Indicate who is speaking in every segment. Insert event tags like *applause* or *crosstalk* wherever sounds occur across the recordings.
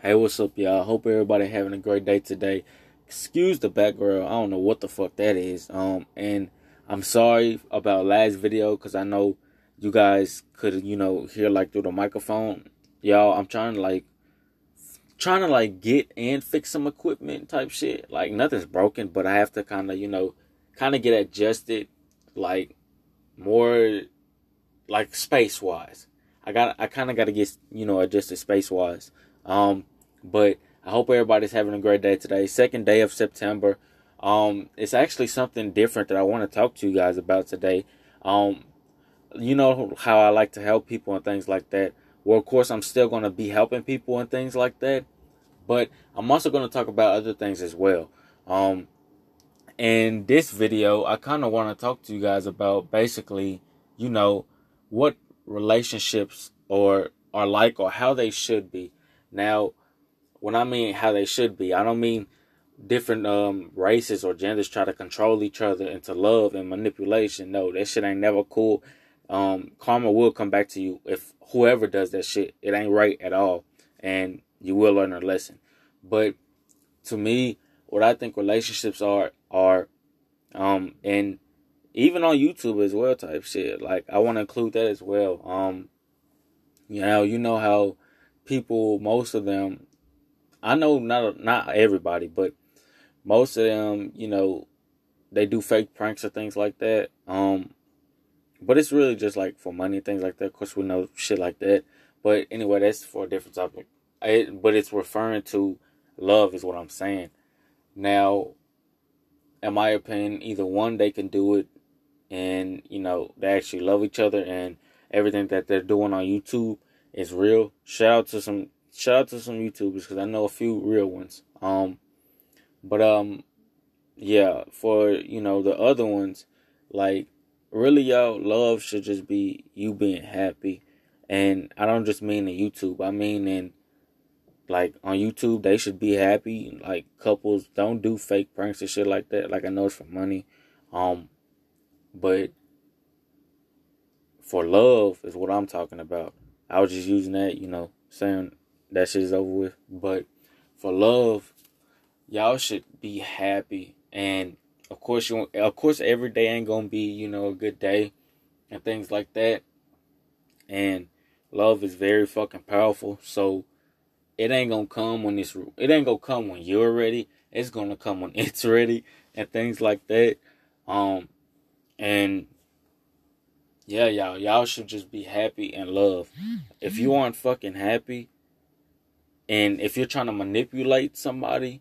Speaker 1: Hey, what's up, y'all? Hope everybody having a great day today. Excuse the background. I don't know what the fuck that is. Um, and I'm sorry about last video because I know you guys could, you know, hear like through the microphone. Y'all, I'm trying to like, trying to like get and fix some equipment type shit. Like nothing's broken, but I have to kind of, you know, kind of get adjusted, like more, like space wise. I got, I kind of got to get, you know, adjusted space wise. Um, but I hope everybody's having a great day today. Second day of September. Um, it's actually something different that I want to talk to you guys about today. Um, you know how I like to help people and things like that. Well, of course, I'm still going to be helping people and things like that, but I'm also going to talk about other things as well. Um, in this video, I kind of want to talk to you guys about basically, you know, what relationships or are like or how they should be. Now, when I mean how they should be, I don't mean different um, races or genders try to control each other into love and manipulation. No, that shit ain't never cool. Um, karma will come back to you if whoever does that shit. It ain't right at all, and you will learn a lesson. But to me, what I think relationships are are, um, and even on YouTube as well, type shit. Like I want to include that as well. Um, you know, you know how people, most of them, I know not not everybody, but most of them, you know, they do fake pranks or things like that. Um, but it's really just like for money, things like that. Of course, we know shit like that. But anyway, that's for a different topic. It, but it's referring to love, is what I'm saying. Now, in my opinion, either one, they can do it, and you know, they actually love each other, and everything that they're doing on YouTube is real. Shout out to some shout out to some YouTubers because I know a few real ones. Um, but um, yeah, for you know the other ones, like really, y'all, love should just be you being happy, and I don't just mean in YouTube. I mean in like on YouTube, they should be happy. Like couples don't do fake pranks and shit like that. Like I know it's for money, um, but for love is what I'm talking about. I was just using that, you know, saying that shit is over with. But for love, y'all should be happy. And of course, you of course every day ain't gonna be you know a good day and things like that. And love is very fucking powerful. So it ain't gonna come when it's it ain't gonna come when you're ready. It's gonna come when *laughs* it's ready and things like that. Um, and yeah, y'all, y'all should just be happy and love. If you aren't fucking happy, and if you're trying to manipulate somebody,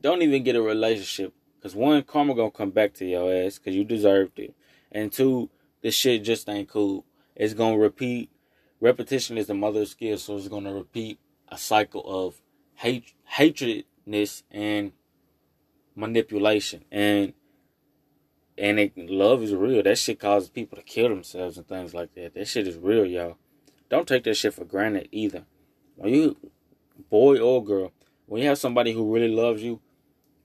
Speaker 1: don't even get a relationship. Cause one, karma gonna come back to your ass because you deserved it, and two, this shit just ain't cool. It's gonna repeat. Repetition is the mother of skill, so it's gonna repeat a cycle of hate, hatredness, and manipulation. And and it, love is real. That shit causes people to kill themselves and things like that. That shit is real, y'all. Don't take that shit for granted either. When you, boy or girl, when you have somebody who really loves you,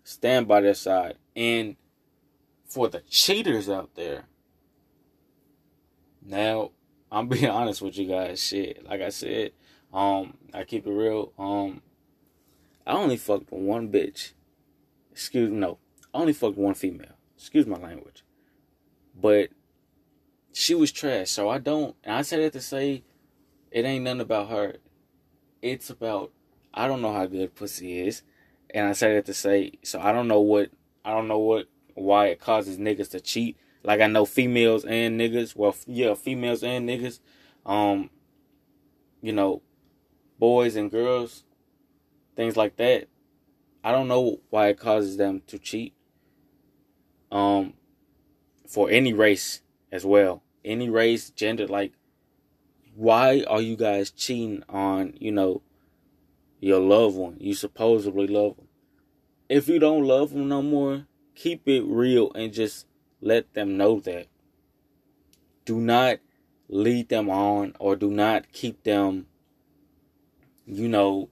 Speaker 1: stand by their side. And for the cheaters out there, now I'm *laughs* being honest with you guys. Shit, like I said, um, I keep it real. Um, I only fucked one bitch. Excuse me, no, I only fucked one female excuse my language. But she was trash. So I don't I say that to say it ain't nothing about her. It's about I don't know how good pussy is. And I say that to say so I don't know what I don't know what why it causes niggas to cheat. Like I know females and niggas, well yeah, females and niggas, um, you know, boys and girls, things like that. I don't know why it causes them to cheat um, for any race as well, any race, gender. Like, why are you guys cheating on you know your loved one? You supposedly love them. If you don't love them no more, keep it real and just let them know that. Do not lead them on or do not keep them, you know,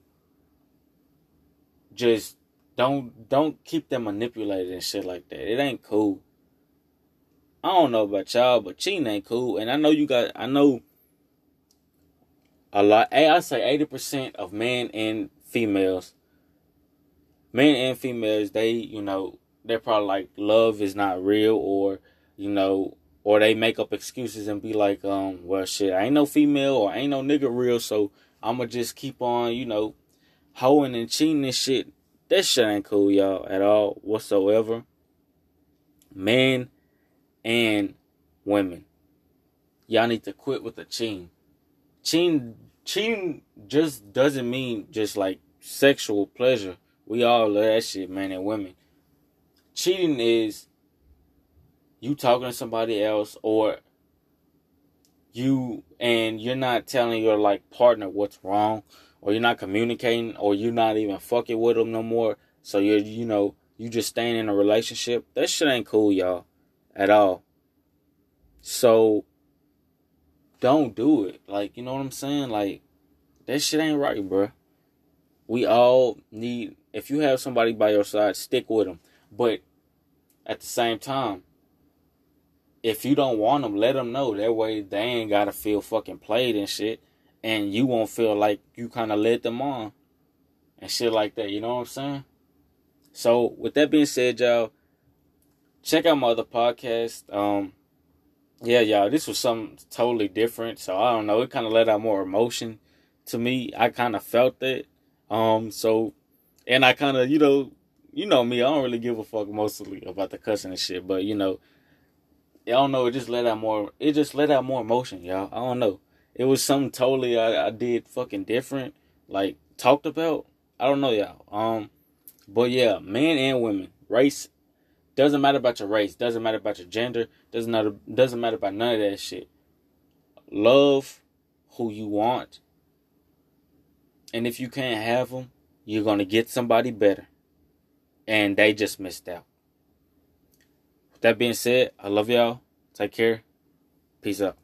Speaker 1: just don't don't keep them manipulated and shit like that. It ain't cool. I don't know about y'all, but cheating ain't cool. And I know you got I know a lot. I say eighty percent of men and females, men and females, they you know they're probably like love is not real, or you know, or they make up excuses and be like, um, well, shit, I ain't no female or ain't no nigga real, so I'ma just keep on, you know, hoeing and cheating and shit. That shit ain't cool, y'all, at all whatsoever. Men and women, y'all need to quit with the cheating. Cheating, cheating just doesn't mean just like sexual pleasure. We all love that shit, man, and women. Cheating is you talking to somebody else or you and you're not telling your like partner what's wrong or you're not communicating or you're not even fucking with them no more. So you're you know you just staying in a relationship. That shit ain't cool y'all at all. So don't do it. Like you know what i'm saying? Like that shit ain't right bro we all need if you have somebody by your side stick with them but at the same time if you don't want them, let them know. That way they ain't gotta feel fucking played and shit, and you won't feel like you kind of led them on and shit like that. You know what I'm saying? So with that being said, y'all, check out my other podcast. Um, yeah, y'all, this was something totally different. So I don't know, it kind of let out more emotion to me. I kind of felt it. Um, so, and I kind of, you know, you know me, I don't really give a fuck mostly about the cussing and shit, but you know I don't know. It just let out more. It just let out more emotion, y'all. I don't know. It was something totally I, I did fucking different, like talked about. I don't know, y'all. Um, but yeah, men and women, race doesn't matter about your race. Doesn't matter about your gender. Doesn't matter. Doesn't matter about none of that shit. Love who you want, and if you can't have them, you're gonna get somebody better, and they just missed out With that being said, I love y'all. Take care. Peace out.